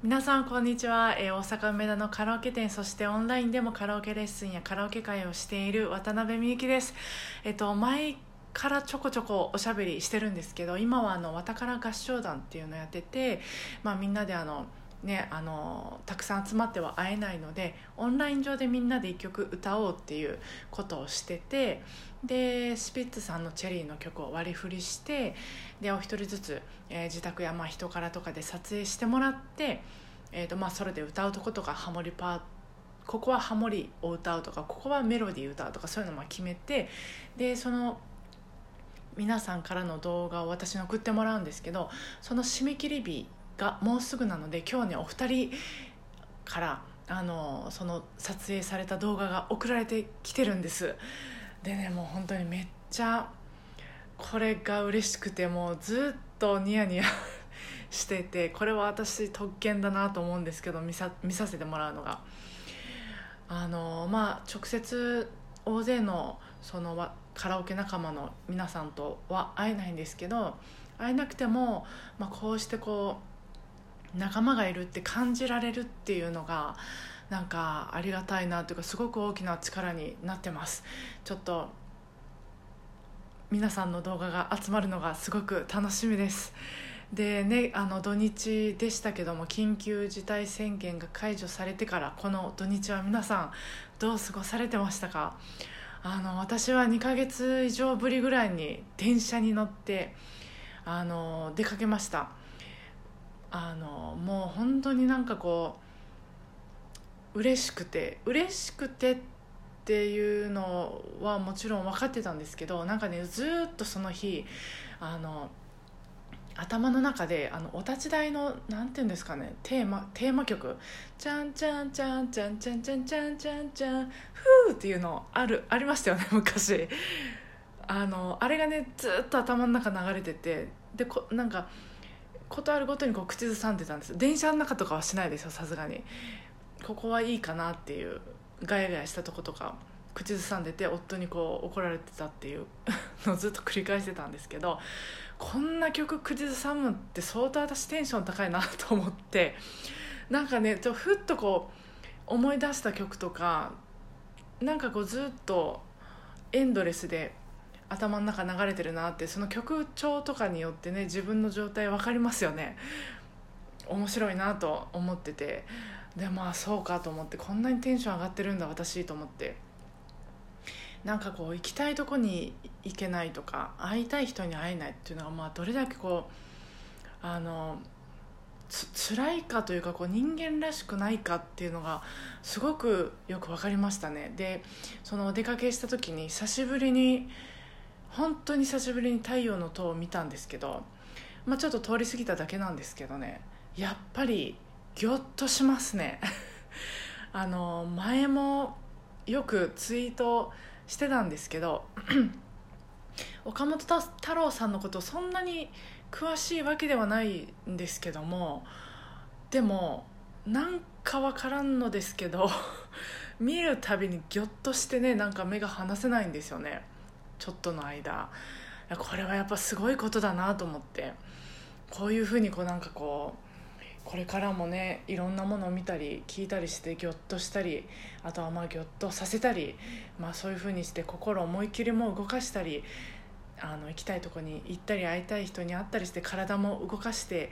皆さんこんにちは、えー、大阪梅田のカラオケ店そしてオンラインでもカラオケレッスンやカラオケ会をしている渡辺美幸です。えっと前からちょこちょこおしゃべりしてるんですけど今はあの「わたから合唱団」っていうのをやってて、まあ、みんなであのね、あのたくさん集まっては会えないのでオンライン上でみんなで1曲歌おうっていうことをしててでスピッツさんの「チェリー」の曲を割り振りしてでお一人ずつ、えー、自宅やまあ人からとかで撮影してもらって、えーとまあ、それで歌うとことかハモリパーここはハモリを歌うとかここはメロディー歌うとかそういうのを決めてでその皆さんからの動画を私に送ってもらうんですけどその締め切り日がもうすぐなので今日ねお二人からあのその撮影された動画が送られてきてるんです。でねもう本当にめっちゃこれが嬉しくてもうずっとニヤニヤ しててこれは私特権だなと思うんですけど見さ見させてもらうのが。あのまあ直接大勢のそのカラオケ仲間の皆さんとは会えないんですけど会えなくても、まあ、こうしてこう仲間がいるって感じられるっていうのがなんかありがたいなというかすごく大きな力になってます。ちょっと皆さんの動画が集まるのがすごく楽しみです。でねあの土日でしたけども緊急事態宣言が解除されてからこの土日は皆さんどう過ごされてましたか？あの私は2ヶ月以上ぶりぐらいに電車に乗ってあの出かけました。あのもう本当になんかこう嬉しくて嬉しくてっていうのはもちろん分かってたんですけどなんかねずっとその日あの頭の中であのお立ち台のなんていうんですかねテーマテーマ曲「ちゃんちゃんちゃんちゃんちゃんちゃんちゃんちゃんちゃんふー」っていうのあるありましたよね 昔。あのあれがねずっと頭の中流れててでこなんかことあるごとにこう口ずさんでたんです。電車の中とかはしないですよさすがに。ここはいいかなっていう。ガヤガヤしたとことか口ずさんでて夫にこう怒られてたっていう。のをずっと繰り返してたんですけどこんな曲口ずさむって相当私テンション高いなと思って。なんかねちょふっとこう思い出した曲とかなんかこうずっとエンドレスで頭の中流れてるなってその曲調とかによってね自分の状態分かりますよね。面白いなと思ってて。でまあそうかと思ってこんなにテンション上がってるんだ私と思って。なんかこう行きたいとこに行けないとか会いたい人に会えないっていうのがまあどれだけこうあのつ辛いかというかこう人間らしくないかっていうのがすごくよく分かりましたね。でそのお出かけした時に久しぶりに本当に久しぶりに「太陽の塔」を見たんですけど、まあ、ちょっと通り過ぎただけなんですけどねやっぱりギョッとしますね。あの前もよくツイートしてたんですけど 岡本太郎さんのことそんなに詳しいわけではないんですけどもでもなんか分からんのですけど 見るたびにギョッとしてねなんか目が離せないんですよね。ちょっとの間。これはやっぱすごいことだなと思って。こういうふうにこうなんかこうこれからもねいろんなものを見たり聞いたりしてギョッとしたりあとはまあギョッとさせたり、まあ、そういうふうにして心思いっきりも動かしたりあの行きたいとこに行ったり会いたい人に会ったりして体も動かして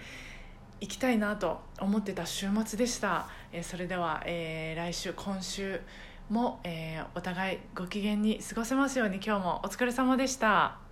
いきたいなと思ってた週末でした、えー、それでは、えー、来週今週も、えー、お互いご機嫌に過ごせますように今日もお疲れ様でした。